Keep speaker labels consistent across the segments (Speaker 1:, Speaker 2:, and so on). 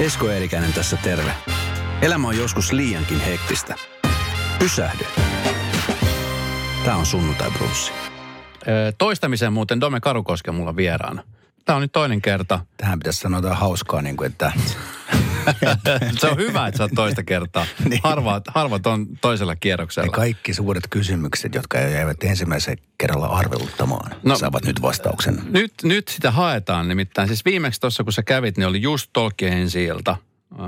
Speaker 1: Esko Eerikäinen tässä terve. Elämä on joskus liiankin hektistä. Pysähdy. Tämä on sunnuntai brunssi.
Speaker 2: Toistamiseen muuten Dome Karukoske mulla vieraana. Tämä on nyt toinen kerta.
Speaker 3: Tähän pitäisi sanoa jotain hauskaa, niin kuin, että
Speaker 2: Se on hyvä, että sä oot toista kertaa.
Speaker 3: Niin.
Speaker 2: Harvat, harvat on toisella
Speaker 3: ne
Speaker 2: kierroksella.
Speaker 3: kaikki suuret kysymykset, jotka jäivät ensimmäisen kerralla arveluttamaan,
Speaker 2: No.
Speaker 3: saavat nyt vastauksen.
Speaker 2: Nyt, nyt sitä haetaan nimittäin. Siis viimeksi tuossa, kun sä kävit, niin oli just Tolkien ensi ilta äh,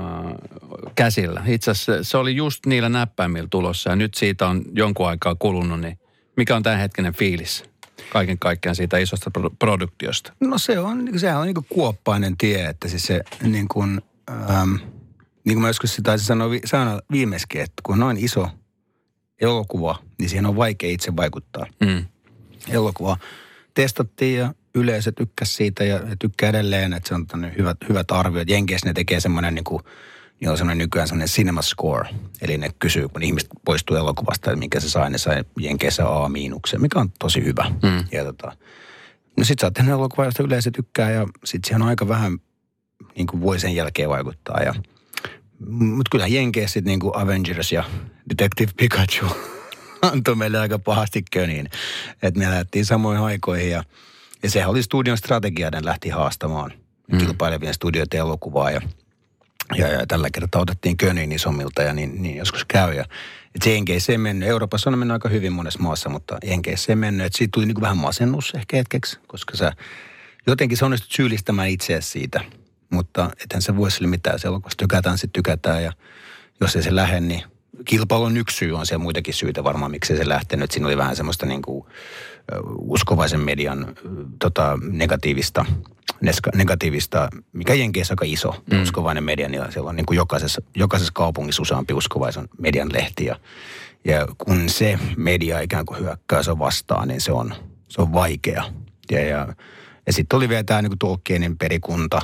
Speaker 2: käsillä. Itse asiassa se oli just niillä näppäimillä tulossa ja nyt siitä on jonkun aikaa kulunut, niin mikä on tämänhetkinen fiilis kaiken kaikkiaan siitä isosta pro- produktiosta?
Speaker 3: No se on, sehän on niin kuin kuoppainen tie, että siis se niin kuin, ähm, niin kuin mä joskus taisin sanoa, vi- sanoa viimeiskin, että kun on noin iso elokuva, niin siihen on vaikea itse vaikuttaa.
Speaker 2: Mm.
Speaker 3: Elokuva testattiin ja yleisö tykkäsi siitä ja, tykkää edelleen, että se on tämmöinen hyvät, hyvät arviot. Jenkeissä ne tekee semmoinen niin kuin, niin on semmoinen nykyään semmoinen cinema score. Eli ne kysyy, kun ihmiset poistuu elokuvasta, että minkä se sai, ne sai Jenkeissä A-miinuksen, mikä on tosi hyvä.
Speaker 2: Mm.
Speaker 3: Ja tota, no sit sä oot tehnyt elokuvaa, josta yleisö tykkää ja sit siihen on aika vähän niin kuin voi sen jälkeen vaikuttaa. Ja, mutta kyllä Jenkeissä sit niin kuin Avengers ja Detective Pikachu antoi meille aika pahasti köniin. Että me lähdettiin samoihin aikoihin ja, ja sehän oli studion strategia, ne lähti haastamaan mm. kilpailevien studioiden elokuvaa ja, ja, ja, tällä kertaa otettiin köniin isommilta ja niin, niin joskus käy. Ja, et se Jenkeissä ei mennyt, Euroopassa on mennyt aika hyvin monessa maassa, mutta Jenkeissä ei mennyt. Että siitä tuli niin kuin vähän masennus ehkä hetkeksi, koska sä jotenkin sä onnistut syyllistämään itseäsi siitä. Mutta ethän se voi sille mitään. Se elokuvasta tykätään, sitten tykätään ja jos ei se lähde, niin kilpailun yksi syy on siellä muitakin syitä varmaan, miksi se lähtenyt. Siinä oli vähän semmoista niin kuin, uskovaisen median tota, negatiivista, neska, negatiivista, mikä Jenkeissä aika iso mm. uskovainen media, niin siellä on niin kuin jokaisessa, jokaisessa kaupungissa useampi uskovaisen median lehti. Ja, ja kun se media ikään kuin hyökkää se vastaan, niin se on, se on vaikea. Ja, ja, ja sitten oli vielä tämä niin Tolkienin perikunta,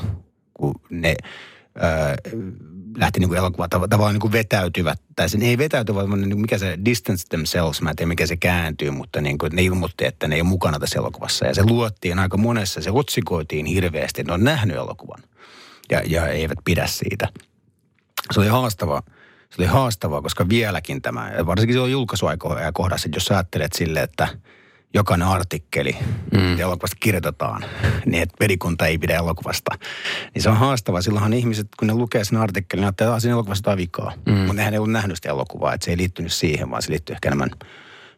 Speaker 3: kun ne ää, lähti niin kuin elokuva tav- tavallaan niin kuin vetäytyvät, tai sen ei vetäyty, vaan niin mikä se distance themselves, mä en tiedä mikä se kääntyy, mutta niin kuin ne ilmoitti, että ne ei ole mukana tässä elokuvassa. Ja se luottiin aika monessa, se otsikoitiin hirveästi, että ne on nähnyt elokuvan ja, ja eivät pidä siitä. Se oli haastavaa. Se oli haastavaa, koska vieläkin tämä, varsinkin silloin julkaisuaikoja kohdassa, että jos sä ajattelet sille, että jokainen artikkeli mm. elokuvasta kirjoitetaan, niin että perikunta ei pidä elokuvasta. Niin se on haastavaa. Silloinhan ihmiset, kun ne lukee sen artikkelin, että siinä elokuvassa jotain vikaa. Mm. Mutta nehän ei ollut nähnyt sitä elokuvaa, että se ei liittynyt siihen, vaan se liittyy ehkä enemmän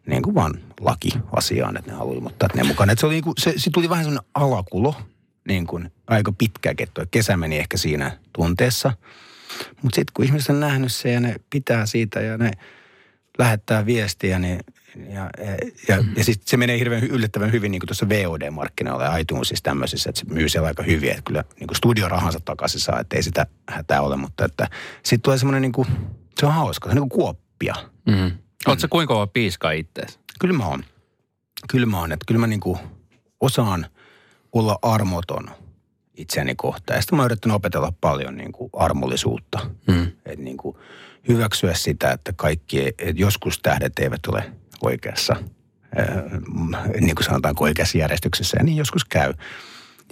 Speaker 3: niin kuin vaan laki-asiaan, että ne haluaa ilmoittaa, että ne mukana. Että se, oli niin kuin, se, se tuli vähän sellainen alakulo, niin kuin aika pitkäkin, että kesä meni ehkä siinä tunteessa. Mutta sitten kun ihmiset on nähnyt se ja ne pitää siitä ja ne lähettää viestiä, niin ja, ja, ja, mm. ja sitten se menee hirveän yllättävän hyvin niin kuin tuossa VOD-markkinoilla ja iTunesissa tämmöisissä, että se myy siellä aika hyvin, että kyllä niin kuin studiorahansa takaisin saa, että ei sitä hätää ole, mutta että sitten tulee semmoinen niin kuin, se on hauska, se on niin kuin kuoppia.
Speaker 2: Mm. Oletko sä kuinka kova piiskaa ittees?
Speaker 3: Kyllä mä oon. Kyllä mä oon, että kyllä mä niin kuin osaan olla armoton itseäni kohtaan. Ja sitten mä oon yrittänyt opetella paljon niin kuin armollisuutta.
Speaker 2: Mm.
Speaker 3: Että niin kuin hyväksyä sitä, että kaikki, että joskus tähdet eivät ole oikeassa, ää, niin kuin sanotaan, oikeassa järjestyksessä. Ja niin joskus käy.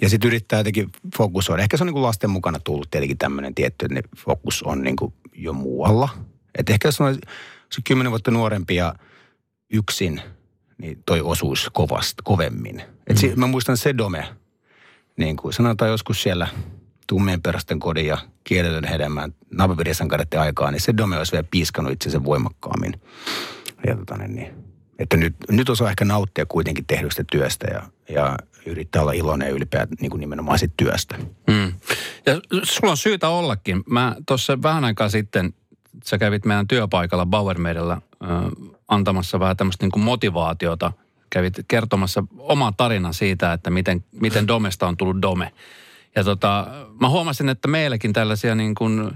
Speaker 3: Ja sitten yrittää jotenkin fokusoida. Ehkä se on niin kuin lasten mukana tullut tietenkin tämmöinen tietty, että ne fokus on niin kuin jo muualla. Että ehkä jos on se kymmenen vuotta nuorempi ja yksin, niin toi osuus kovast, kovemmin. Et si, mä muistan Sedome, niin kuin sanotaan joskus siellä tummien perästen kodin ja kielellinen hedelmään napapiirisankareiden aikaa, niin se Dome olisi vielä piiskannut itsensä voimakkaammin. Ja tota, niin. Että nyt, nyt osaa ehkä nauttia kuitenkin tehdystä työstä ja, ja yrittää olla iloinen ja ylpeä niin kuin nimenomaan siitä työstä.
Speaker 2: Mm. Ja sulla on syytä ollakin. Mä tuossa vähän aikaa sitten, sä kävit meidän työpaikalla Bauermeidellä äh, antamassa vähän tämmöistä niin kuin motivaatiota. Kävit kertomassa oma tarina siitä, että miten, miten Domesta on tullut Dome. Ja tota, mä huomasin, että meilläkin tällaisia niin kuin,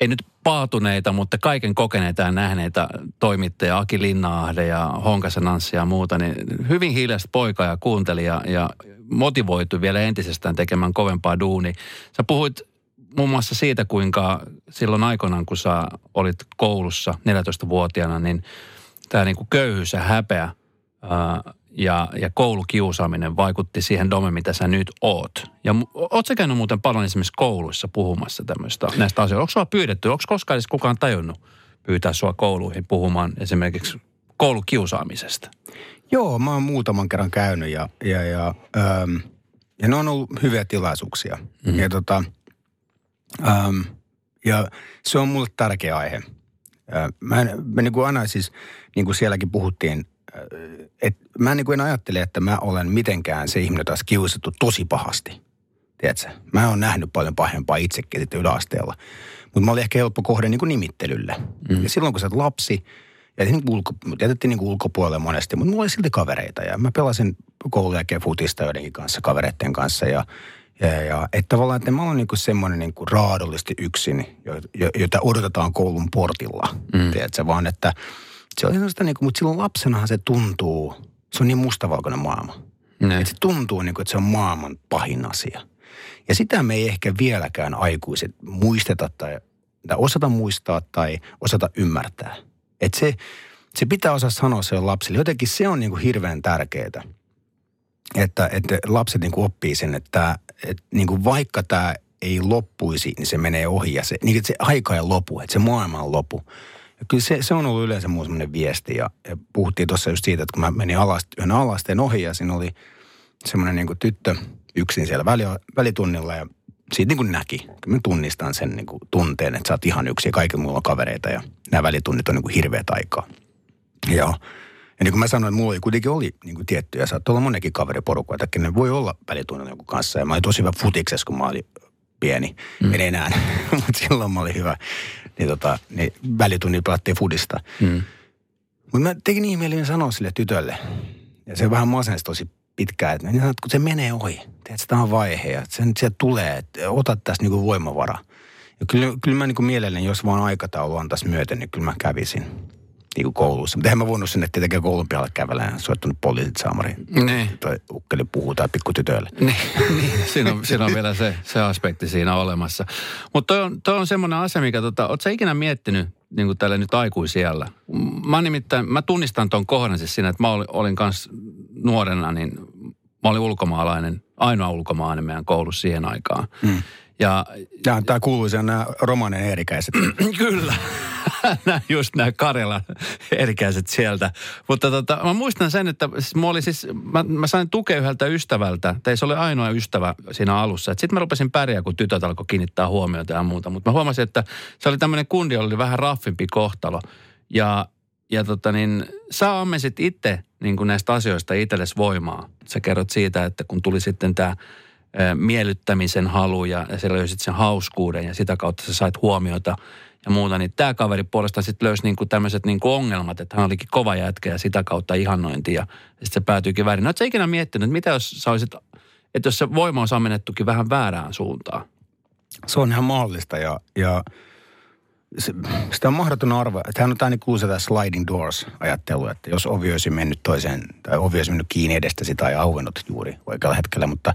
Speaker 2: ei nyt paatuneita, mutta kaiken kokeneita ja nähneitä toimittajia, Aki Linnaahde ja Honkasen Anssi ja muuta, niin hyvin hiljaista poikaa ja kuunteli ja, ja motivoitui vielä entisestään tekemään kovempaa duuni. Sä puhuit muun muassa siitä, kuinka silloin aikoinaan, kun sä olit koulussa 14-vuotiaana, niin tämä niin kuin köyhyys ja häpeä ää, ja, ja koulukiusaaminen vaikutti siihen Dome, mitä sä nyt oot. Ja oot sä käynyt muuten paljon esimerkiksi kouluissa puhumassa tämmöistä näistä asioista? Onko sua pyydetty, onko koskaan edes kukaan tajunnut pyytää sua kouluihin puhumaan esimerkiksi koulukiusaamisesta?
Speaker 3: Joo, mä oon muutaman kerran käynyt ja, ja, ja, ähm, ja ne on ollut hyviä tilaisuuksia. Mm-hmm. Ja, tota, ähm, ja se on mulle tärkeä aihe. Äh, mä, en, mä niin kuin aina siis, niin kuin sielläkin puhuttiin, äh, että mä niin kuin en ajattele, että mä olen mitenkään se ihminen, jota olisi kiusattu tosi pahasti. Tiedätkö? Mä oon nähnyt paljon pahempaa itsekin sitten yläasteella. Mutta mä olin ehkä helppo kohde niin kuin nimittelylle. Mm. Ja silloin kun sä oot lapsi, jätettiin, niin ulko, jätettiin niin ulkopuolelle monesti, mutta mulla oli silti kavereita. Ja mä pelasin koulun jälkeen futista joidenkin kanssa, kavereiden kanssa. Ja, ja, ja että tavallaan, että mä olen niin semmoinen niin kuin raadollisesti yksin, jota odotetaan koulun portilla. Mm. Tiedätkö? Vaan että se on sellaista, niin kuin, mutta silloin lapsenahan se tuntuu, se on niin mustavalkoinen maailma. Että se tuntuu, niin kuin, että se on maailman pahin asia. Ja sitä me ei ehkä vieläkään aikuiset muisteta tai, tai osata muistaa tai osata ymmärtää. Että se, se pitää osaa sanoa se lapsille. Jotenkin se on niin kuin hirveän tärkeää, että, että lapset niin kuin oppii sen, että, että niin kuin vaikka tämä ei loppuisi, niin se menee ohi ja se, niin että se aika ei lopu, että se maailma on lopu. Kyllä se, se on ollut yleensä mun semmoinen viesti ja, ja puhuttiin tuossa just siitä, että kun mä menin alast, yhden alasteen ohi ja siinä oli semmoinen niin tyttö yksin siellä väli, välitunnilla ja siitä niin kuin näki. Mä tunnistan sen niin kuin tunteen, että sä oot ihan yksi ja kaikilla mulla on kavereita ja nämä välitunnit on niin kuin hirveät aikaa. Ja, ja niin kuin mä sanoin, että mulla kuitenkin oli niin kuin tiettyjä, saattoi olla monenkin kaveriporukkoja, että ne voi olla välitunnilla jonkun kanssa. Ja mä olin tosi hyvä futiksessa, kun mä olin pieni. Mm. En enää, mutta silloin mä olin hyvä. Niin, tota, niin välitunnilla pelattiin fudista. Mm. Mutta mä tekin niin mielin sanoa sille tytölle. Ja se vähän masensi tosi pitkään, että niin kun se menee ohi. Tiedätkö, tämä on vaihe ja sen, sieltä tulee, että ota tästä niin voimavara. Ja kyllä, kyllä mä niin mielelläni, jos vaan aikataulu antaisi myöten, niin kyllä mä kävisin niin kuin koulussa. Mutta eihän mä voinut sinne tietenkään koulun pihalle kävellä ja soittanut poliisit saamariin.
Speaker 2: Niin.
Speaker 3: Toi ukkeli puhuu tai pikkutytöille.
Speaker 2: Niin, niin. Siinä, on, siinä on vielä se, se aspekti siinä olemassa. Mutta toi on, toi on semmoinen asia, mikä tota, oot sä ikinä miettinyt niin kuin tälle nyt aikuisiellä? Mä nimittäin, mä tunnistan ton kohdan siis siinä, että mä olin, olin kanssa nuorena, niin mä olin ulkomaalainen, ainoa ulkomaalainen meidän koulussa siihen aikaan. Mm.
Speaker 3: Ja, ja tämä kuuluisia nämä romanen erikäiset.
Speaker 2: Kyllä. just nämä Karjalan erikäiset sieltä. Mutta tota, mä muistan sen, että mä, siis, mä, mä sain tukea yhdeltä ystävältä. Tai se oli ainoa ystävä siinä alussa. Sitten mä rupesin pärjää, kun tytöt alkoi kiinnittää huomiota ja muuta. Mutta mä huomasin, että se oli tämmöinen kundi, oli vähän raffimpi kohtalo. Ja, ja tota niin, sä ammesit itse niin kuin näistä asioista itsellesi voimaa. Sä kerrot siitä, että kun tuli sitten tämä miellyttämisen halu ja, ja sä löysit sen hauskuuden ja sitä kautta sä sait huomiota ja muuta, niin tämä kaveri puolestaan sitten löysi niinku tämmöiset niinku ongelmat, että hän olikin kova jätkä ja sitä kautta ihannointi ja, sitten se päätyykin väärin. No et sä ikinä miettinyt, että mitä jos sä olisit, että jos se voima on ammennettukin vähän väärään suuntaan?
Speaker 3: Se on ihan mahdollista ja, ja se, sitä on mahdoton arvo. Että hän on tämä niin tämä sliding doors ajattelu, että jos ovi olisi mennyt toiseen, tai ovi olisi mennyt kiinni edestäsi tai auennut juuri oikealla hetkellä, mutta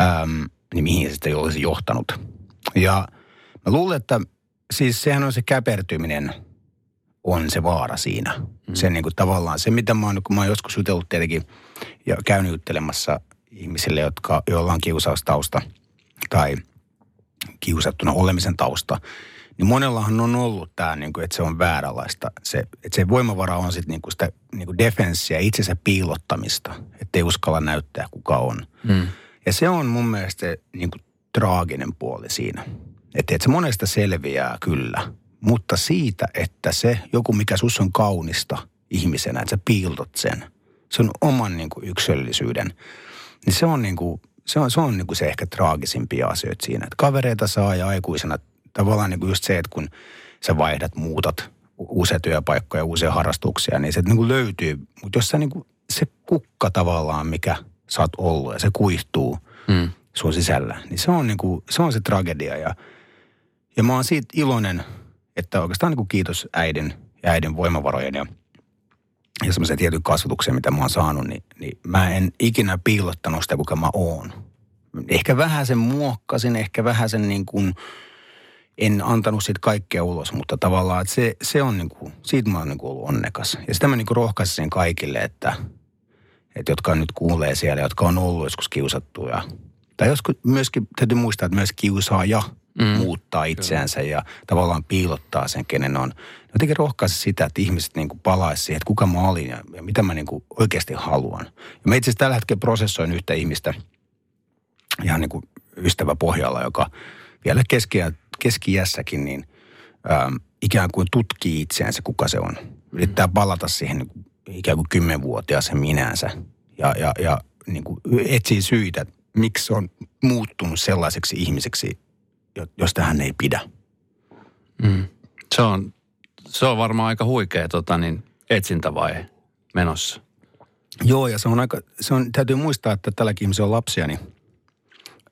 Speaker 3: äm, niin mihin se sitten olisi johtanut. Ja mä luulen, että siis sehän on se käpertyminen on se vaara siinä. Mm. Se niin kuin tavallaan se, mitä mä oon, kun mä oon joskus jutellut tietenkin ja käynyt juttelemassa ihmisille, jotka, joilla on kiusaustausta tai kiusattuna olemisen tausta, niin monellahan on ollut tämä, niin kuin, että se on vääränlaista. Se, että se voimavara on sitten niin kuin sitä niin kuin defenssiä, itsensä piilottamista, ettei uskalla näyttää kuka on. Mm. Ja se on mun mielestä niin kuin traaginen puoli siinä. Että, että se monesta selviää kyllä, mutta siitä, että se joku, mikä sus on kaunista ihmisenä, että sä piiltot sen, se on oman niin kuin yksilöllisyyden, niin se on, niin kuin, se on, se, on niin kuin se ehkä traagisimpia asioita siinä. Että kavereita saa ja aikuisena tavallaan niin kuin just se, että kun sä vaihdat, muutat uusia työpaikkoja, uusia harrastuksia, niin se niin kuin löytyy. Mutta jos sä niin kuin, se kukka tavallaan, mikä sä oot ollut ja se kuihtuu mm. sun sisällä, niin se on, niin kuin, se on se tragedia. Ja, ja mä oon siitä iloinen, että oikeastaan niin kuin kiitos äidin ja äidin voimavarojen ja, ja semmoisen tietyn kasvatuksen, mitä mä oon saanut, niin, niin mä en ikinä piilottanut sitä, kuka mä oon. Ehkä vähän sen muokkasin, ehkä vähän sen niin kuin, en antanut siitä kaikkea ulos, mutta tavallaan että se, se on niin kuin, siitä mä oon niin kuin ollut onnekas. Ja sitä mä niin kuin rohkaisin kaikille, että, että jotka nyt kuulee siellä, jotka on ollut joskus kiusattuja. Tai joskus myöskin, täytyy muistaa, että myös kiusaaja mm. muuttaa itseänsä ja tavallaan piilottaa sen, kenen on. Jotenkin rohkaise sitä, että ihmiset niin kuin palaisi siihen, että kuka mä olin ja, ja mitä mä niin kuin oikeasti haluan. Ja mä itse asiassa tällä hetkellä prosessoin yhtä ihmistä ihan niin kuin ystäväpohjalla, joka vielä keski- keski-iässäkin niin ähm, ikään kuin tutkii itseänsä, kuka se on. Yrittää palata siihen niin kuin ikään kuin kymmenvuotiaaseen minänsä ja, ja, ja niin kuin etsii syitä, miksi se on muuttunut sellaiseksi ihmiseksi, josta hän ei pidä.
Speaker 2: Mm. Se, on, se on varmaan aika huikea tota, niin, etsintävaihe menossa.
Speaker 3: Joo, ja se on aika, se on, täytyy muistaa, että tälläkin ihmisellä on lapsia, niin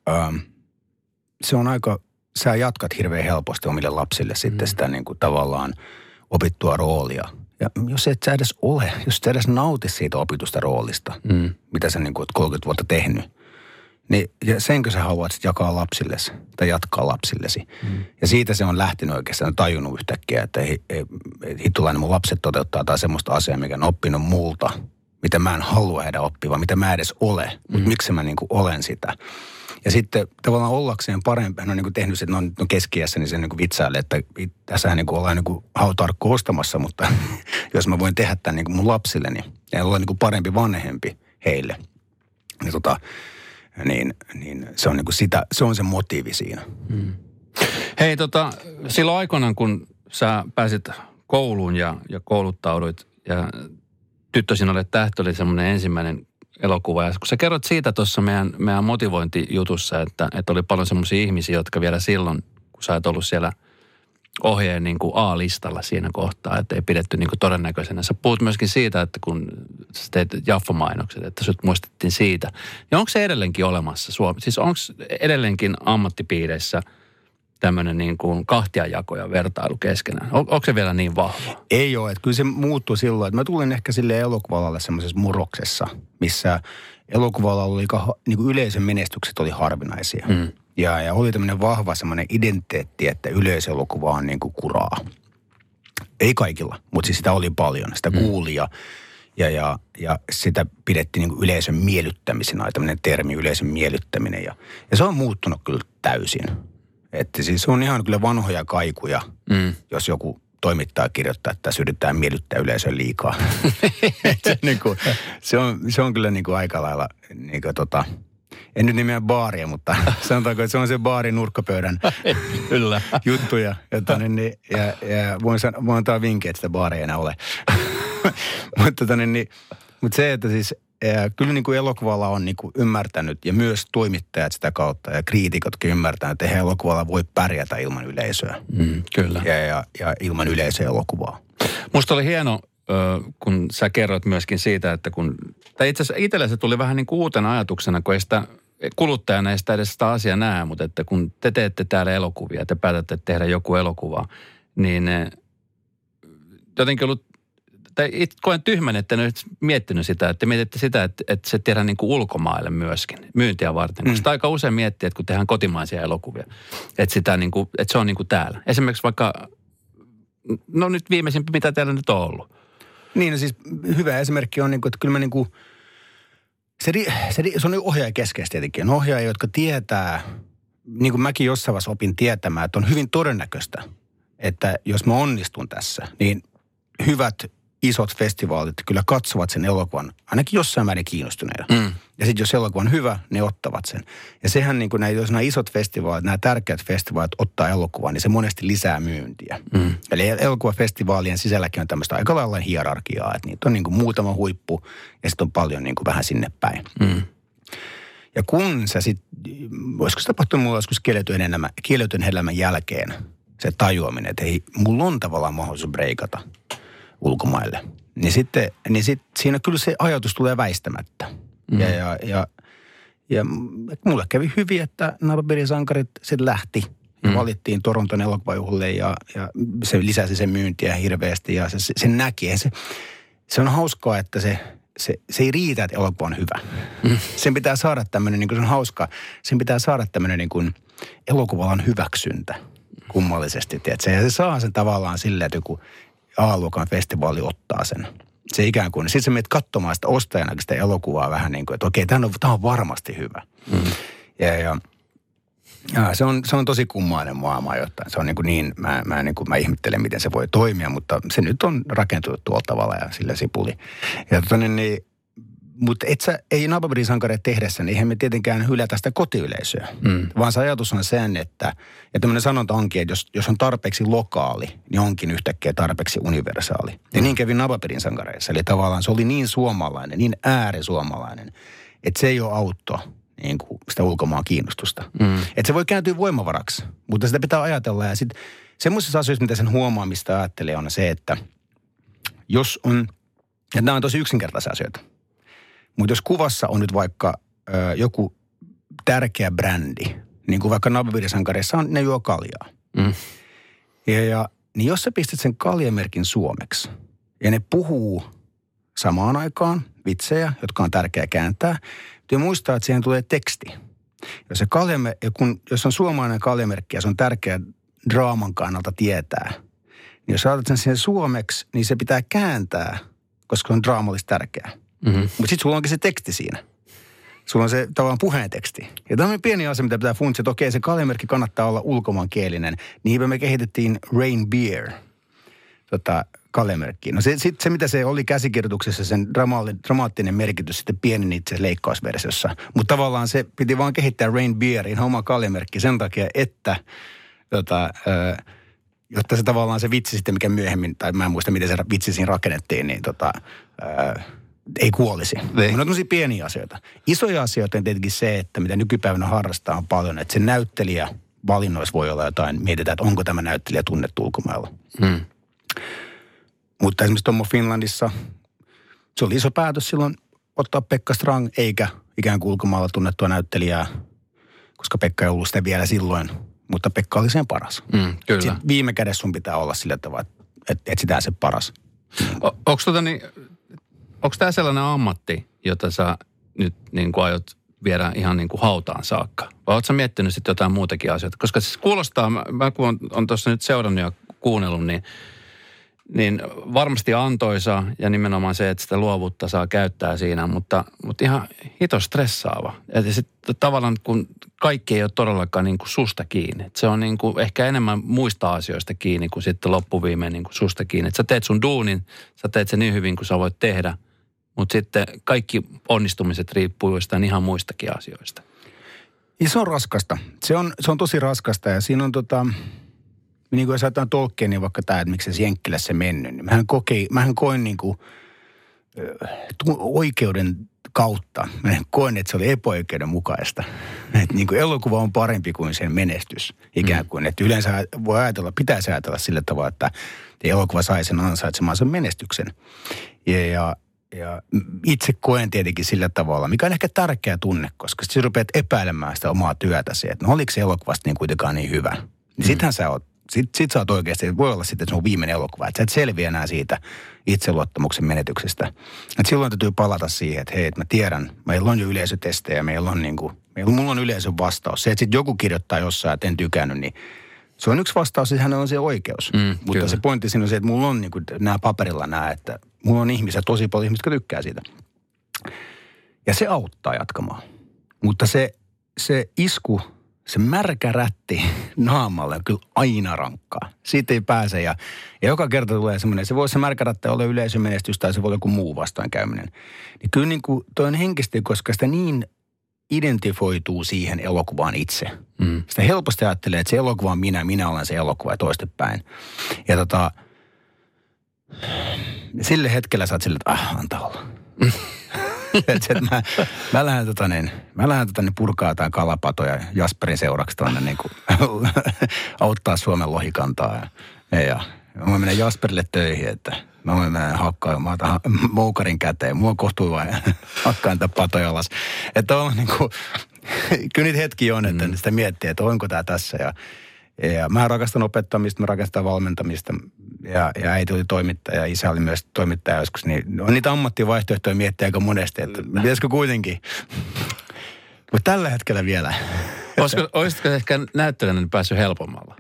Speaker 3: ähm, se on aika, sä jatkat hirveän helposti omille lapsille sitten mm. sitä niin kuin tavallaan opittua roolia – ja jos et sä edes ole, jos sä edes nauti siitä opitusta roolista, mm. mitä sä niin kuin 30 vuotta tehnyt, niin ja senkö sä haluat sitten jakaa lapsillesi tai jatkaa lapsillesi. Mm. Ja siitä se on lähtenyt oikeastaan tajunnut yhtäkkiä, että ei, ei, hittulainen mun lapset toteuttaa taas semmoista asiaa, mikä on oppinut multa, mitä mä en halua heidän oppivan, mitä mä edes ole, mm. mutta miksi mä niin kuin olen sitä. Ja sitten tavallaan ollakseen parempi, hän on niin kuin tehnyt sen, on, on keskiässä, niin se niin vitsailee, että tässähän niin kuin ollaan niin kuin hautarkku ostamassa, mutta jos mä voin tehdä tämän niin kuin mun lapsilleni ja olla niin kuin parempi vanhempi heille, niin, tota, niin, niin se on niin kuin sitä, se on se motiivi siinä. Hmm.
Speaker 2: Hei tota, silloin aikoinaan, kun sä pääsit kouluun ja, ja kouluttauduit ja tyttö sinulle tähti oli semmoinen ensimmäinen elokuva. Ja kun sä kerrot siitä tuossa meidän, meidän motivointijutussa, että, että oli paljon semmoisia ihmisiä, jotka vielä silloin, kun sä et ollut siellä ohjeen niin kuin A-listalla siinä kohtaa, että ei pidetty niin kuin todennäköisenä. Sä puhut myöskin siitä, että kun sä teet Jaffa-mainokset, että sut muistettiin siitä. Niin onko se edelleenkin olemassa Suomessa? Siis onko edelleenkin ammattipiireissä – tämmöinen niin kuin kahtiajako ja vertailu keskenään? On, onko se vielä niin vahva?
Speaker 3: Ei ole, että kyllä se muuttui silloin. Että mä tulin ehkä sille elokuvalalle semmoisessa murroksessa, missä elokuvalla oli niin kuin yleisön menestykset oli harvinaisia. Mm. Ja, ja oli tämmöinen vahva semmoinen identiteetti, että yleiselokuva on niin kuin kuraa. Ei kaikilla, mutta siis sitä oli paljon. Sitä mm. kuuli ja, ja, ja, ja sitä pidettiin niin kuin yleisön miellyttämisenä, tämmöinen termi yleisön miellyttäminen. Ja, ja se on muuttunut kyllä täysin. Että siis on ihan kyllä vanhoja kaikuja, mm. jos joku toimittaa kirjoittaa, että tässä yritetään miellyttää yleisön liikaa. se, niin kuin, se, on, se on kyllä niin kuin aika lailla, niin kuin tota, en nyt nimeä baaria, mutta sanotaanko, että se on se baarin nurkkapöydän
Speaker 2: kyllä.
Speaker 3: juttuja. Jota, niin, niin, ja, ja voin, voin antaa vinkkejä, että sitä baaria ei enää ole. mutta tota, niin, niin, mutta se, että siis ja kyllä niin kuin elokuvalla on niin kuin ymmärtänyt ja myös toimittajat sitä kautta ja kriitikotkin ymmärtänyt, että eihän elokuvalla voi pärjätä ilman yleisöä.
Speaker 2: Mm, kyllä.
Speaker 3: Ja, ja, ja ilman yleisöä elokuvaa.
Speaker 2: Musta oli hieno, kun sä kerroit myöskin siitä, että kun, tai itse asiassa itselle se tuli vähän niin kuin uutena ajatuksena, kun ei sitä kuluttajana ei sitä edes sitä asiaa näe, mutta että kun te teette täällä elokuvia, te päätätte tehdä joku elokuva, niin jotenkin ollut tai itse koen tyhmän, että nyt miettinyt sitä, että mietitte sitä, että, että se tehdään niin kuin ulkomaille myöskin myyntiä varten. Mm. Koska aika usein miettii, että kun tehdään kotimaisia elokuvia, että, sitä niin kuin, että se on niin kuin täällä. Esimerkiksi vaikka, no nyt viimeisimpi, mitä teillä nyt on ollut.
Speaker 3: Niin, no siis hyvä esimerkki on, niin kuin, että kyllä mä niin kuin, se, se, se on ohjaaja keskeistä tietenkin. On ohjaajia, jotka tietää, niin kuin mäkin jossain vaiheessa opin tietämään, että on hyvin todennäköistä, että jos mä onnistun tässä, niin hyvät isot festivaalit kyllä katsovat sen elokuvan ainakin jossain määrin kiinnostuneena. Mm. Ja sitten jos elokuva on hyvä, ne ottavat sen. Ja sehän niin kuin nämä, jos nämä isot festivaalit, nämä tärkeät festivaalit ottaa elokuvaa, niin se monesti lisää myyntiä. Mm. Eli elokuvafestivaalien sisälläkin on tämmöistä aika lailla hierarkiaa, että niitä on niin kuin muutama huippu ja sitten on paljon niin kuin vähän sinne päin. Mm. Ja kun sä sitten, voisiko se tapahtua mulla joskus kielletyn elämän, kielletyn elämän jälkeen, se tajuaminen, että hei, mulla on tavallaan mahdollisuus breikata – ulkomaille. Niin sitten, niin sit, siinä kyllä se ajatus tulee väistämättä. Mm. Ja, ja, ja, ja mulle kävi hyvin, että Napapirin sankarit sitten lähti. Mm. Valittiin Toronton elokuvajuhlille ja, ja se lisäsi sen myyntiä hirveästi ja se, se, se näki. Se, se on hauskaa, että se, se, se ei riitä, että elokuva on hyvä. Mm. Sen pitää saada tämmöinen, niin kuin se on hauskaa, sen pitää saada tämmöinen niin kuin elokuvalan hyväksyntä kummallisesti, tiedätkö? Ja se saa sen tavallaan silleen, että joku A-luokan festivaali ottaa sen. Se ikään kuin, sitten sä menet katsomaan sitä ostajana sitä elokuvaa vähän niin kuin, että okei, tämä on, tämä on varmasti hyvä. Mm. Ja, ja ja, se, on, se on tosi kummainen maailma jotain. Se on niin, kuin niin mä, mä, niin kuin, mä ihmettelen, miten se voi toimia, mutta se nyt on rakentunut tuolla tavalla ja sillä sipuli. Ja tota, niin, niin, mutta et sä, ei Napabirin sankareet tehdessä, niin eihän me tietenkään hylätä sitä kotiyleisöä. Mm. Vaan se ajatus on sen, että, ja tämmöinen sanonta onkin, että jos, jos on tarpeeksi lokaali, niin onkin yhtäkkiä tarpeeksi universaali. Mm. Ja niin kävi Napabirin sankareissa. Eli tavallaan se oli niin suomalainen, niin äärisuomalainen, että se ei ole autto niin kuin sitä ulkomaan kiinnostusta. Mm. Että se voi kääntyä voimavaraksi, mutta sitä pitää ajatella. Ja sitten semmoisissa asioissa, mitä sen huomaa, mistä ajattelee, on se, että jos on, ja nämä on tosi yksinkertaisia asioita, mutta jos kuvassa on nyt vaikka ö, joku tärkeä brändi, niin kuin vaikka Navividesankareissa on, ne juo kaljaa. Mm. Ja, ja, niin jos sä pistät sen kaljamerkin suomeksi, ja ne puhuu samaan aikaan vitsejä, jotka on tärkeää kääntää, Täytyy muistaa, että siihen tulee teksti. Jos, se kaljame, ja kun, jos on suomalainen kaljamerkki ja se on tärkeä draaman kannalta tietää, niin jos saatat sen siihen suomeksi, niin se pitää kääntää, koska se on draamallisesti tärkeää. Mm-hmm. Mutta sitten sulla onkin se teksti siinä. Sulla on se tavallaan puheen teksti. Ja tämä on pieni asia, mitä pitää funtsia, että okei, se kaljamerkki kannattaa olla ulkomaankielinen. Niinpä me kehitettiin Rain Beer, tota, kalemerkkiin. No se, sit se, mitä se oli käsikirjoituksessa, sen dramaattinen merkitys sitten pieni itse leikkausversiossa. Mutta tavallaan se piti vaan kehittää Rain Beerin oma kalemerkki sen takia, että tota, ö, jotta se tavallaan se vitsi sitten, mikä myöhemmin, tai mä en muista, miten se vitsi siinä rakennettiin, niin tota, ö, ei kuolisi. Niin. on tosi pieniä asioita. Isoja asioita on tietenkin se, että mitä nykypäivänä harrastaa on paljon, että se näyttelijä valinnoissa voi olla jotain, mietitään, että onko tämä näyttelijä tunnettu ulkomailla. Hmm. Mutta esimerkiksi Tommo Finlandissa se oli iso päätös silloin ottaa Pekka Strang eikä ikään kuin ulkomailla tunnettua näyttelijää, koska Pekka ei ollut sitä vielä silloin, mutta Pekka oli sen paras. Mm, kyllä. Sitten viime kädessä sun pitää olla sillä tavalla, että et, etsitään se paras.
Speaker 2: O, onko tota niin, tämä sellainen ammatti, jota sä nyt niin kuin aiot viedä ihan niin kuin hautaan saakka? Vai ootko miettinyt sitten jotain muutakin asioita? Koska siis kuulostaa, mä, kun on, on tuossa nyt seurannut ja kuunnellut, niin – niin varmasti antoisa ja nimenomaan se, että sitä luovuutta saa käyttää siinä, mutta, mutta ihan hito stressaava. Että sitten tavallaan kun kaikki ei ole todellakaan niin kuin susta kiinni. Et se on niin kuin ehkä enemmän muista asioista kiinni kuin sitten loppuviimeen niin kuin susta kiinni. Et sä teet sun duunin, sä teet sen niin hyvin kuin sä voit tehdä, mutta sitten kaikki onnistumiset riippuu jostain ihan muistakin asioista.
Speaker 3: Ja se on raskasta. Se on, se on tosi raskasta ja siinä on tota, niin kuin jos ajatellaan Tolkienin niin vaikka tämä, että miksi se Jenkkilässä mennyt, niin mähän, kokei, mähän koin niin kuin, oikeuden kautta. Mä koen, että se oli epäoikeudenmukaista. Että niin kuin elokuva on parempi kuin sen menestys ikään mm. kuin. Että yleensä voi ajatella, pitäisi ajatella sillä tavalla, että elokuva sai sen ansaitsemansa menestyksen. Ja, ja, ja itse koen tietenkin sillä tavalla, mikä on ehkä tärkeä tunne, koska sitten rupeat epäilemään sitä omaa työtäsi, että no oliko se elokuvasta niin kuitenkaan niin hyvä. Niin mm. sittenhän sä oot sit, sit sä oot oikeasti, voi olla sitten, että se on viimeinen elokuva. Että sä et selviä enää siitä itseluottamuksen menetyksestä. Et silloin täytyy palata siihen, että hei, että mä tiedän, meillä on jo yleisötestejä, meillä on niin kuin, meillä, mulla on yleisön vastaus. Se, että sitten joku kirjoittaa jossain, että en tykännyt, niin se on yksi vastaus, siis hänellä on se oikeus. Mm, Mutta kyllä. se pointti siinä on se, että mulla on niin kuin, nämä paperilla nämä, että mulla on ihmisiä, tosi paljon ihmisiä, jotka tykkää siitä. Ja se auttaa jatkamaan. Mutta se, se isku se märkä rätti naamalle on kyllä aina rankkaa. Siitä ei pääse ja, ja joka kerta tulee semmoinen, se voi se märkä rätti olla yleisömenestys tai se voi olla joku muu vastoinkäyminen. Niin kyllä niin kuin toi on henkisesti, koska sitä niin identifoituu siihen elokuvaan itse. Mm. Sitä helposti ajattelee, että se elokuva on minä, minä olen se elokuva ja toistepäin. Ja tota, sille hetkellä sä oot sille, että ah, antaa olla. että mä, mä lähden, tota niin, mä lähden tota niin purkaa jotain kalapatoja Jasperin seuraksi tuonne niin kuin, auttaa Suomen lohikantaa. Ja, ja mä mennä Jasperille töihin, että mä voin mennä hakkaa, mä otan moukarin käteen. Mua kohtuu vain hakkaan tätä patoja alas. Että on niin kuin, kyllä niitä hetki on, että mm. sitä miettii, että onko tämä tässä. Ja, ja mä rakastan opettamista, mä rakastan valmentamista ja, ja äiti oli toimittaja, isä oli myös toimittaja joskus, niin on niitä ammattivaihtoehtoja miettiä aika monesti, että pitäisikö kuitenkin. Mutta tällä hetkellä vielä.
Speaker 2: Olisiko, olisitko ehkä näyttelijänä päässyt helpommalla?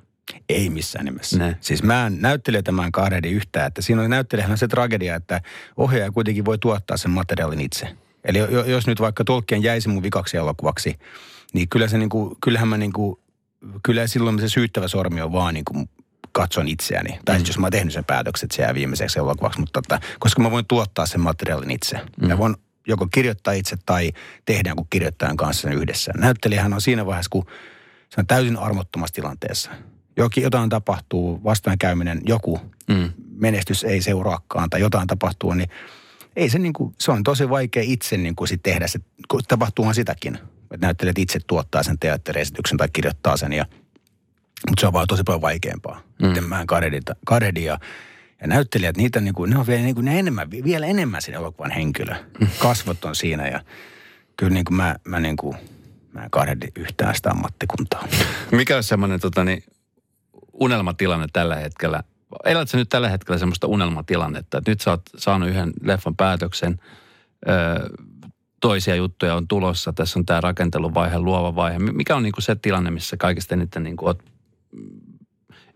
Speaker 3: Ei missään nimessä.
Speaker 2: Ne.
Speaker 3: Siis mä en näyttelijöitä mä en kahdehdi yhtään. Että siinä on näyttelijähän se tragedia, että ohjaaja kuitenkin voi tuottaa sen materiaalin itse. Eli jo- jo- jos nyt vaikka Tolkien jäisi mun vikaksi elokuvaksi, niin kyllä se niinku, kyllähän mä niinku, kyllä silloin se syyttävä sormi on vaan niinku katson itseäni. Tai mm. jos mä oon tehnyt sen päätöksen, että se jää viimeiseksi elokuvaksi, mutta että, koska mä voin tuottaa sen materiaalin itse. Mm. Mä voin joko kirjoittaa itse tai tehdä jonkun kirjoittajan kanssa sen yhdessä. Näyttelijähän on siinä vaiheessa, kun se on täysin armottomassa tilanteessa. Jokin, jotain tapahtuu, vastaankäyminen, joku
Speaker 2: Mm.
Speaker 3: menestys ei seuraakaan tai jotain tapahtuu, niin ei se, niin kuin, se on tosi vaikea itse niin kuin sit tehdä se, tapahtuuhan sitäkin. Että näyttelijät itse tuottaa sen teatteriesityksen tai kirjoittaa sen, ja, mutta se on vaan tosi paljon vaikeampaa. Mm. Mä en kadehdi- kadehdi ja, näyttelijät, niitä niin kuin, ne on vielä, niin kuin, ne enemmän, vielä enemmän sen elokuvan henkilö. Kasvot on siinä ja kyllä niin kuin mä, mä, niin kuin, mä en kadehdi yhtään sitä ammattikuntaa.
Speaker 2: Mikä olisi semmoinen tota, niin, unelmatilanne tällä hetkellä? Elät sä nyt tällä hetkellä semmoista unelmatilannetta, että nyt sä oot saanut yhden leffan päätöksen, öö, toisia juttuja on tulossa, tässä on tämä rakenteluvaihe, luova vaihe. Mi- Mikä on niinku se tilanne, missä kaikista eniten niinku oot,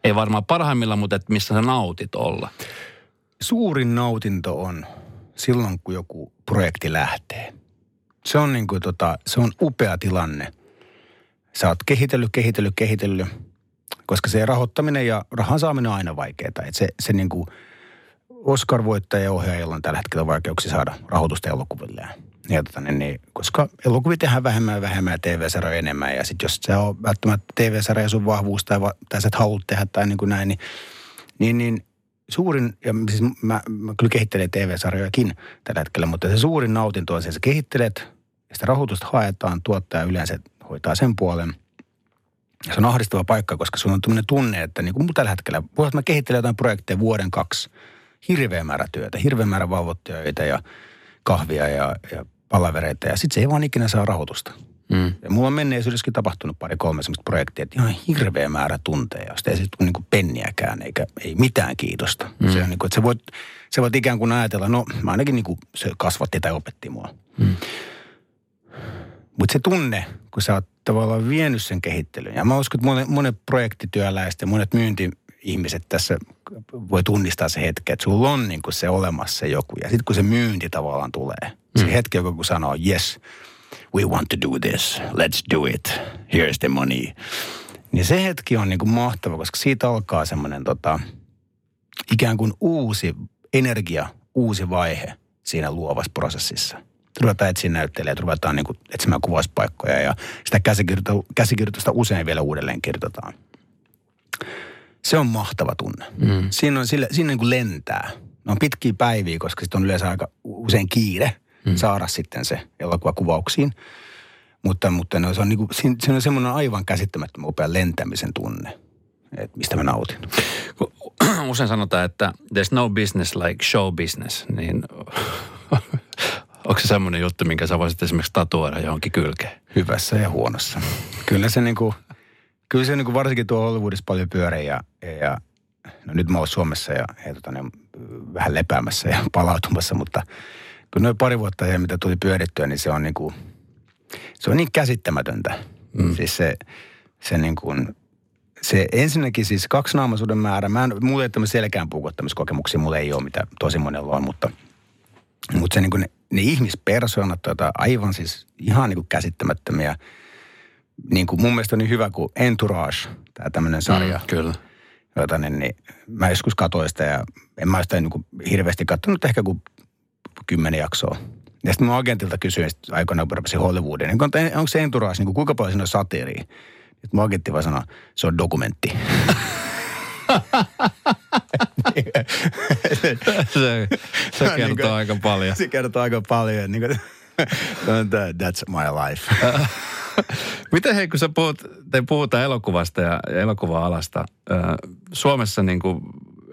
Speaker 2: ei varmaan parhaimmillaan, mutta et missä sä nautit olla?
Speaker 3: suurin nautinto on silloin, kun joku projekti lähtee. Se on, niin kuin tota, se on upea tilanne. Sä oot kehitellyt, kehitellyt, kehitellyt, koska se rahoittaminen ja rahan saaminen on aina vaikeaa. Et se, se niin kuin Oscar-voittaja ja ohjaajilla on tällä hetkellä vaikeuksia saada rahoitusta elokuvilleen. Ja tota, niin, niin, koska elokuvia tehdään vähemmän ja vähemmän ja TV-sarjoja enemmän. Ja sitten jos se on välttämättä TV-sarja sun vahvuus tai, va, tai sä et halua tehdä tai niin kuin näin, niin, niin, niin suurin, ja siis mä, mä kyllä kehittelen TV-sarjojakin tällä hetkellä, mutta se suurin nautinto on se, että sä kehittelet, ja sitä rahoitusta haetaan, tuottaja yleensä hoitaa sen puolen. Ja se on ahdistava paikka, koska sulla on tämmöinen tunne, että niin kuin tällä hetkellä, voisin mä kehittelen jotain projekteja vuoden kaksi, hirveä määrä työtä, hirveä määrä valvottijoita ja kahvia ja, ja palavereita, ja sitten se ei vaan ikinä saa rahoitusta.
Speaker 2: Mm.
Speaker 3: Ja mulla on menneisyydessäkin tapahtunut pari kolme semmoista projektia, että ihan hirveä määrä tunteja, josta ei se tule niin penniäkään eikä ei mitään kiitosta. Mm. Se on niin kuin, että sä voit, sä voit ikään kuin ajatella, no mä ainakin niin kuin se kasvatti tai opetti mua.
Speaker 2: Mm.
Speaker 3: Mutta se tunne, kun sä oot tavallaan vienyt sen kehittelyyn, ja mä uskon, että monet, monet projektityöläiset ja monet myynti-ihmiset tässä voi tunnistaa se hetki, että sulla on niin kuin se olemassa joku. Ja sitten kun se myynti tavallaan tulee, se
Speaker 2: Mm.
Speaker 3: hetki, joka kun sanoo, yes, we want to do this, let's do it, here's the money. Niin se hetki on niin kuin mahtava, koska siitä alkaa semmoinen tota, ikään kuin uusi energia, uusi vaihe siinä luovassa prosessissa. Ruvetaan etsiä näyttelijät, ruvetaan niin kuin etsimään kuvauspaikkoja ja sitä käsikirjoitusta, käsikirjoitusta usein vielä uudelleen kirjoitetaan. Se on mahtava tunne.
Speaker 2: Mm.
Speaker 3: Siinä, on, sille, siinä niin kuin lentää. Ne on pitkiä päiviä, koska sitten on yleensä aika usein kiire mm. saada sitten se elokuva kuvauksiin. Mutta, mutta no, se on, niin kuin, siinä, siinä on semmoinen aivan käsittämättömän upea lentämisen tunne, että mistä mä nautin.
Speaker 2: Usein sanotaan, että there's no business like show business, niin onko se semmoinen juttu, minkä sä voisit esimerkiksi tatuoida johonkin kylkeen?
Speaker 3: Hyvässä ja huonossa. Kyllä se niinku, kyllä se niinku varsinkin tuo Hollywoodissa paljon pyörii ja, ja no nyt mä oon Suomessa ja, ja tota, ne, vähän lepäämässä ja palautumassa, mutta kun noin pari vuotta ja mitä tuli pyörittyä, niin se on niinku, se on niin käsittämätöntä. Mm. Siis se, se niin kuin, se ensinnäkin siis kaksinaamaisuuden määrä, mä en, mulla ei ole selkään puukottamiskokemuksia, mulla ei ole mitä tosi monella on, mutta, mutta se niin kuin ne, ne ihmispersoonat, tota, aivan siis ihan niin kuin käsittämättömiä. Niin kuin mun mielestä on niin hyvä kuin Entourage, tämä tämmöinen sarja.
Speaker 2: Mm, kyllä.
Speaker 3: Jota, niin, niin, mä joskus katsoin sitä ja en mä sitä niin kuin hirveästi katsonut, ehkä kuin kymmenen jaksoa. Ja sitten mun agentilta kysyin aikoinaan, kun rupesin Hollywoodiin, niin onko, se Entourage, niin kuin, kuinka paljon siinä on satiiria? Sitten mun agentti vaan sanoi, se on dokumentti.
Speaker 2: se, se kertoo
Speaker 3: Niin kuin-
Speaker 2: aika paljon.
Speaker 3: Se kertoo aika paljon. Niin kuin, that's my life.
Speaker 2: Miten hei, kun sä puhut, te puhutaan elokuvasta ja elokuva-alasta. Suomessa niin kuin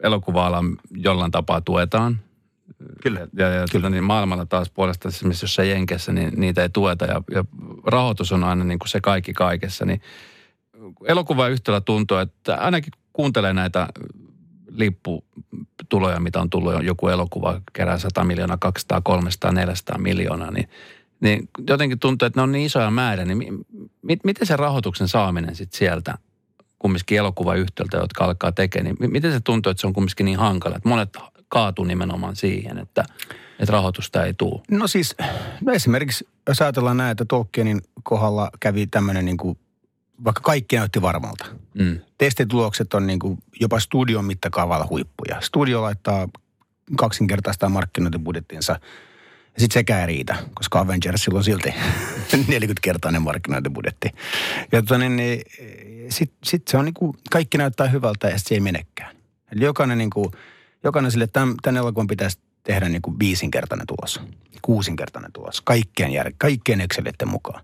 Speaker 2: elokuva-ala jollain tapaa tuetaan.
Speaker 3: Kyllä.
Speaker 2: Ja, ja Kyllä. Niin maailmalla taas puolesta, esimerkiksi jossain Jenkessä, niin niitä ei tueta. Ja, ja rahoitus on aina niin kuin se kaikki kaikessa. Niin elokuvayhtiöllä tuntuu, että ainakin kuuntelee näitä lipputuloja, mitä on tullut joku elokuva kerää 100 miljoonaa, 200, 300, 400 miljoonaa, niin, niin jotenkin tuntuu, että ne on niin isoja määrä, niin mi, mi, miten se rahoituksen saaminen sitten sieltä, kumminkin elokuvayhtiöltä, jotka alkaa tekemään, niin miten se tuntuu, että se on kumminkin niin hankala, että monet kaatuu nimenomaan siihen, että, että rahoitusta ei tule?
Speaker 3: No siis, no esimerkiksi jos ajatellaan näin, että Tolkienin kohdalla kävi tämmöinen niin kuin, vaikka kaikki näytti varmalta. Mm. Testitulokset on niin kuin jopa studion mittakaavalla huippuja. Studio laittaa kaksinkertaista markkinointibudjettinsa – ja sitten sekään ei riitä, koska Avengers on silti 40-kertainen markkinointibudjetti. Ja tota, niin, niin, sitten sit se on niin kuin, kaikki näyttää hyvältä ja se ei menekään. Eli jokainen, niin kuin, jokainen sille, että tämän, tämän elokuvan pitäisi tehdä niin kuin viisinkertainen tulos, kuusinkertainen tulos, kaikkien, jär, kaikkien Excelitten mukaan.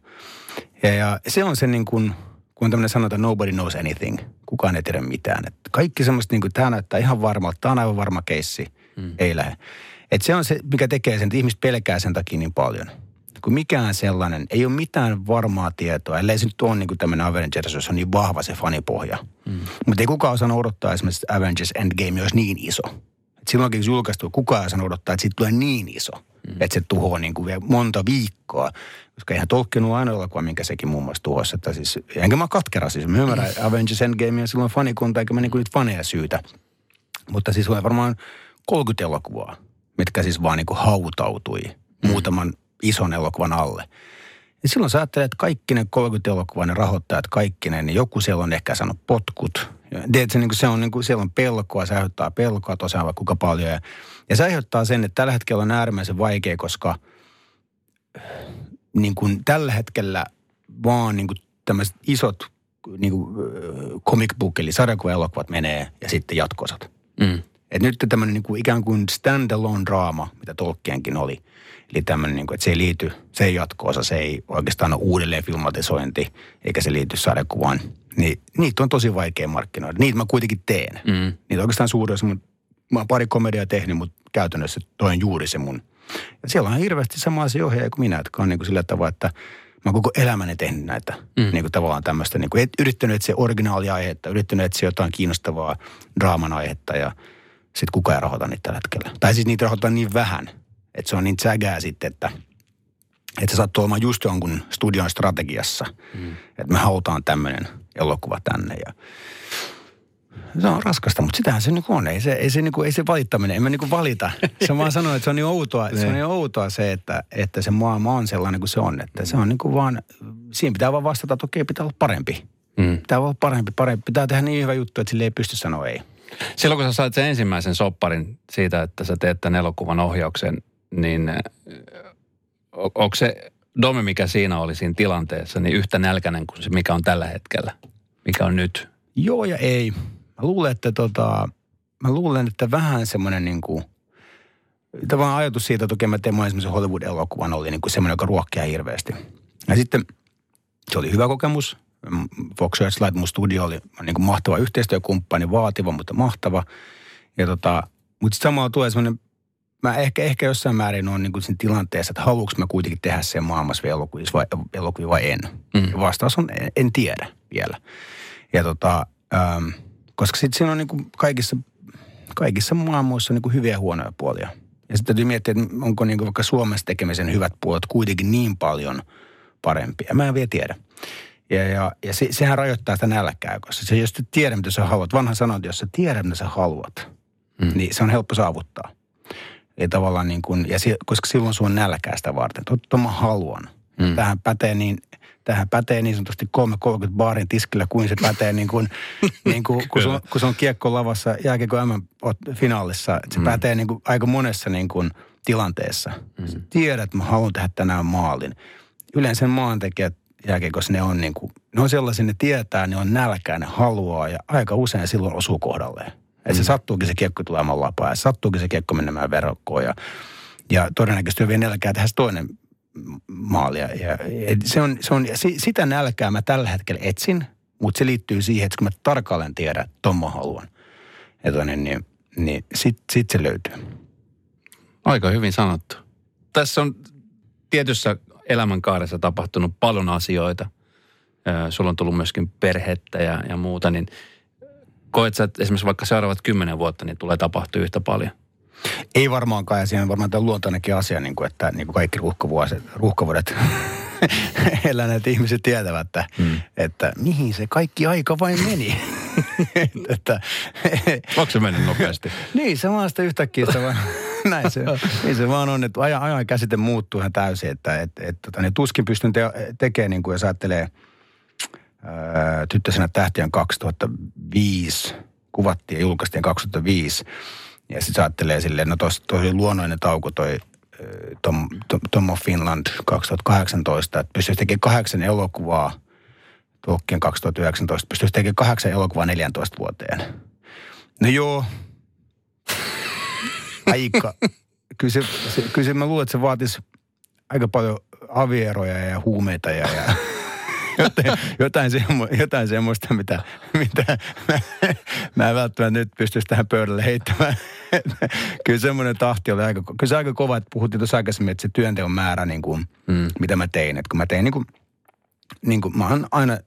Speaker 3: Ja, ja se on se niin kuin, kun tämmöinen sanotaan nobody knows anything, kukaan ei tiedä mitään. Että kaikki semmoista, niin kuin, tämä näyttää ihan varmalta, tämä on aivan varma keissi, mm. ei lähde. Et se on se, mikä tekee sen, että ihmiset pelkää sen takia niin paljon. Kun mikään sellainen, ei ole mitään varmaa tietoa, ellei se nyt ole niin kuin tämmöinen Avengers, jos on niin vahva se fanipohja. Mm. Mutta ei kukaan osannut odottaa esimerkiksi Avengers Endgame olisi niin iso. Et silloinkin kun se julkaistu, kukaan osannut odottaa, että siitä tulee niin iso. Mm. Että se tuhoaa niin kuin vielä monta viikkoa. Koska eihän Tolkien ole ainoa elokuva, minkä sekin muun muassa tuhosi. Että siis, enkä mä katkera siis. Mä ymmärrän mm. Avengers Endgame ja silloin fanikunta, eikä mä niin kuin niitä faneja syytä. Mutta siis on varmaan 30 elokuvaa mitkä siis vaan niin kuin hautautui mm. muutaman ison elokuvan alle. Ja silloin sä ajattelet, että kaikki ne 30 elokuvaa, ne rahoittajat, kaikki ne, niin joku siellä on ehkä saanut potkut. Ja tiedätkö, niin kuin se on, niin kuin, siellä on pelkoa, se aiheuttaa pelkoa tosiaan vaikka kuinka paljon. Ja, ja se aiheuttaa sen, että tällä hetkellä on äärimmäisen vaikea, koska niin kuin tällä hetkellä vaan niin kuin tämmöiset isot niin kuin comic book, eli sarjakuva-elokuvat menee ja sitten jatkosat. Mm. Et nyt tämmöinen niin kuin ikään kuin standalone draama, mitä Tolkienkin oli. Eli tämmöinen, niin kuin, että se ei liity, se ei jatkoosa, se ei oikeastaan ole uudelleen filmatisointi, eikä se liity sarjakuvaan. Niin niitä on tosi vaikea markkinoida. Niitä mä kuitenkin teen. Mm. Niitä oikeastaan suurin osa, mä oon pari komediaa tehnyt, mutta käytännössä toin juuri se mun. Ja siellä on hirveästi asia ohjaaja kuin minä, jotka on niin kuin sillä tavalla, että mä oon koko elämäni tehnyt näitä mm. niin kuin tavallaan tämmöistä, niin kuin, et, yrittänyt etsiä originaaliaihetta, yrittänyt etsiä jotain kiinnostavaa draaman aihetta ja – sitten kukaan ei rahoita niitä tällä hetkellä. Tai siis niitä rahoitetaan niin vähän, että se on niin sägää sitten, että, että se sattuu olemaan just jonkun studion strategiassa. Mm. Että me halutaan tämmöinen elokuva tänne ja se on raskasta, mutta sitähän se niin on. Ei se, ei se, niin kuin, ei se valittaminen, en mä niin valita. Se vaan sanoo, että se on niin outoa, se, on niin, niin outoa se, että, että se maailma on sellainen kuin se on. Että se on niin kuin vaan, siinä pitää vaan vastata, että okei, pitää olla parempi. Mm. Pitää olla parempi, parempi. Pitää tehdä niin hyvä juttu, että sille ei pysty sanoa ei.
Speaker 2: Silloin kun sä sait sen ensimmäisen sopparin siitä, että sä teet tämän elokuvan ohjauksen, niin onko se Dome, mikä siinä oli siinä tilanteessa, niin yhtä nälkäinen kuin se, mikä on tällä hetkellä? Mikä on nyt?
Speaker 3: Joo ja ei. Mä luulen, että, tota, mä luulen, että vähän semmoinen niin kuin, tavallaan ajatus siitä, että okei mä teen ensimmäisen Hollywood-elokuvan, oli niin kuin semmoinen, joka ruokkia hirveästi. Ja sitten se oli hyvä kokemus. Fox Searchlight, mun studio oli niin kuin mahtava yhteistyökumppani, vaativa, mutta mahtava. Ja tota, mutta samalla tulee semmoinen, mä ehkä, ehkä jossain määrin on niin siinä tilanteessa, että haluanko mä kuitenkin tehdä sen maailmassa elokuvissa vai, elokuvia vai en. Mm. Ja vastaus on, en, en tiedä vielä. Ja tota, ähm, koska sitten siinä on niin kuin kaikissa, kaikissa maailmoissa niin kuin hyviä ja huonoja puolia. Ja sitten täytyy miettiä, että onko niin kuin vaikka Suomessa tekemisen hyvät puolet kuitenkin niin paljon parempia. Mä en vielä tiedä. Ja, ja, ja se, sehän rajoittaa sitä nälkää, koska se, jos tiedät, mitä sä haluat, vanha sanonta, jos sä tiedät, mitä sä haluat, mm. niin se on helppo saavuttaa. Ja tavallaan niin kuin, ja se, koska silloin sun on nälkää sitä varten. Totta mä haluan. Mm. Tähän pätee niin, tähän pätee niin sanotusti 330 baarin tiskillä, kuin se pätee niin kuin, niin kuin kun, sun, kun se on kiekko lavassa jääkiekko M-finaalissa. Se mm. pätee niin kuin aika monessa niin kuin tilanteessa. Mm. Sä tiedät, että mä haluan tehdä tänään maalin. Yleensä maantekijät jääkiekossa ne on, niin kuin, ne on sellaisia, ne tietää, ne on nälkää, ne haluaa ja aika usein silloin osuu kohdalleen. Että se sattuukin se kiekko tulemaan lapaa ja sattuukin se kiekko menemään verkkoon ja, ja todennäköisesti vielä nälkää tehdä toinen maali. Ja, ja, se on, se on, sitä nälkää mä tällä hetkellä etsin, mutta se liittyy siihen, että kun mä tarkalleen tiedän, että ton mä haluan, että niin, niin, niin sitten sit se löytyy.
Speaker 2: Aika hyvin sanottu. Tässä on tietyssä elämänkaaressa tapahtunut paljon asioita. Sulla on tullut myöskin perhettä ja, ja muuta, niin koet sä, että esimerkiksi vaikka seuraavat kymmenen vuotta, niin tulee tapahtua yhtä paljon?
Speaker 3: Ei varmaankaan, ja siinä on varmaan tämä luontainenkin asia, niin kuin, että niin kuin kaikki ruuhkavuodet, ruuhkavuodet eläneet ihmiset tietävät, että, mm. että mihin se kaikki aika vain meni.
Speaker 2: että, Onko se mennyt nopeasti?
Speaker 3: niin, se vaan sitä yhtäkkiä sitä vaan, näin se, niin se vaan on, että ajan, ajan käsite muuttuu ihan täysin, että et, et, tota, niin tuskin pystyn te, tekemään, niin kuin jos ajattelee Tyttösenä tähtien 2005, kuvattiin ja julkaistiin 2005, ja sitten ajattelee silleen, no tos, toi luonnollinen tauko toi Tom, Tom, Tom of Finland 2018, että pystyisi tekemään kahdeksan elokuvaa, Tolkien 2019, pystyisi tekemään kahdeksan elokuvaa 14 vuoteen. No joo, aika. Kyllä, se, se, kyllä se, mä luulen, että se vaatisi aika paljon avieroja ja huumeita ja, ja jotain, jotain, semmo, jotain semmoista, mitä, mitä mä, mä en välttämättä nyt pystyisi tähän pöydälle heittämään. kyllä semmoinen tahti oli aika, kyllä se aika kova, että puhuttiin tuossa aikaisemmin, että se työnteon määrä, niin kuin, mm. mitä mä tein. Että kun mä tein niin kuin, niin kuin, mä oon aina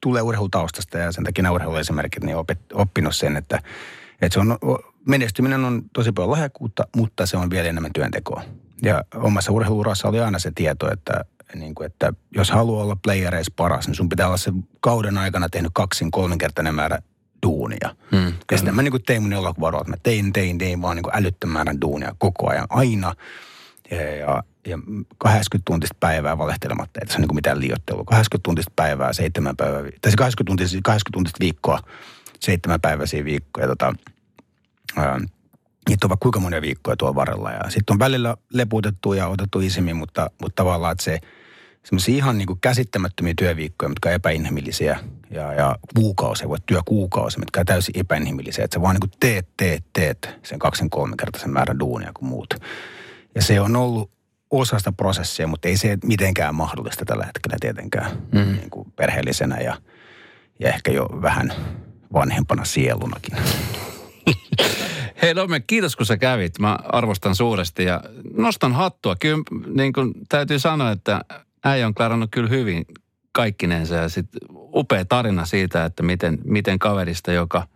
Speaker 3: tulee urheilutaustasta ja sen takia urheiluesimerkit, niin opet, oppinut sen, että, että se on, menestyminen on tosi paljon lahjakkuutta, mutta se on vielä enemmän työntekoa. Ja omassa urheiluurassa oli aina se tieto, että, niin kuin, että jos haluaa olla playereissa paras, niin sun pitää olla se kauden aikana tehnyt kaksin kolminkertainen määrä duunia. Hmm, ja sitten mä niin kuin tein mun elokuvaroa, että mä tein, tein, tein vaan niin kuin älyttömän määrän duunia koko ajan, aina. Ja, ja, ja 80 tuntista päivää valehtelematta, että se on niin kuin mitään liioittelua. 80 tuntista päivää, seitsemän päivää, tai 80 tuntista, 80 tuntista viikkoa, seitsemän päiväisiä viikkoja. Tota, ää, niitä on vaikka kuinka monia viikkoja tuolla varrella. Ja sitten on välillä leputettu ja otettu isimmin, mutta, mutta tavallaan, että se – semmoisia ihan niin kuin käsittämättömiä työviikkoja, mitkä on epäinhimillisiä ja, ja kuukausia, voi työkuukausia, mitkä on täysin epäinhimillisiä. Että sä vaan niin kuin teet, teet, teet sen kaksin kolminkertaisen määrän duunia kuin muut. Ja se on ollut osa sitä prosessia, mutta ei se mitenkään mahdollista tällä hetkellä tietenkään mm. niin kuin perheellisenä ja, ja ehkä jo vähän vanhempana sielunakin.
Speaker 2: Hei Lome, kiitos kun sä kävit. Mä arvostan suuresti ja nostan hattua. Kyllä niin kuin täytyy sanoa, että äijä on klarannut kyllä hyvin kaikkinensa ja sitten upea tarina siitä, että miten, miten kaverista, joka,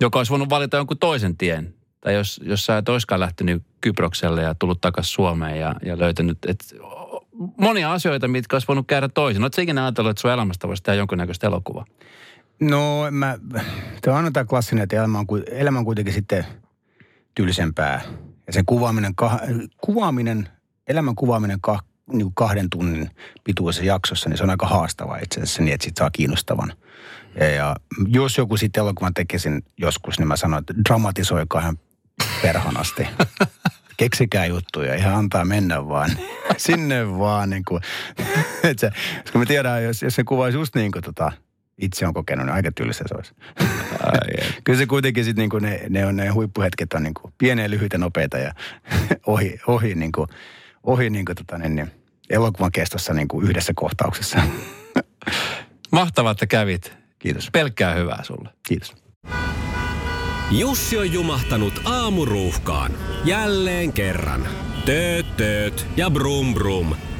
Speaker 2: joka olisi voinut valita jonkun toisen tien. Tai jos, jos sä et olisikaan lähtenyt Kyprokselle ja tullut takaisin Suomeen ja, ja löytänyt, että monia asioita, mitkä olisi voinut käydä toisin. Oletko ikinä ajatellut, että sun elämästä voisi tehdä jonkunnäköistä elokuvaa?
Speaker 3: No mä, tämä on aina tämä klassinen, että elämä on, elämä on kuitenkin sitten tylsempää. Ja sen kuvaaminen, kuvaaminen elämän kuvaaminen niin kahden tunnin pituisessa jaksossa, niin se on aika haastavaa itse asiassa niin, että sit saa kiinnostavan. Ja, ja jos joku sitten elokuvan tekisin joskus, niin mä sanoin, että dramatisoikaa ihan perhanasti. Keksikää juttuja, ihan antaa mennä vaan. Sinne vaan. Niin kuin, että se, koska me tiedään, jos, jos se kuvaisi just niin kuin tota, itse on kokenut, niin aika tylsä se olisi. Kyllä se kuitenkin sitten niin kuin ne, ne, on, ne huippuhetket on niin kuin pieniä, lyhyitä, nopeita ja ohi, ohi, niin kuin, ohi niin kuin tota, niin, niin, elokuvan kestossa niin kuin yhdessä kohtauksessa.
Speaker 2: Mahtavaa, että kävit.
Speaker 3: Kiitos.
Speaker 2: Pelkkää hyvää sulle.
Speaker 3: Kiitos.
Speaker 4: Jussi on jumahtanut aamuruuhkaan. Jälleen kerran. Tööt, tööt ja brum brum.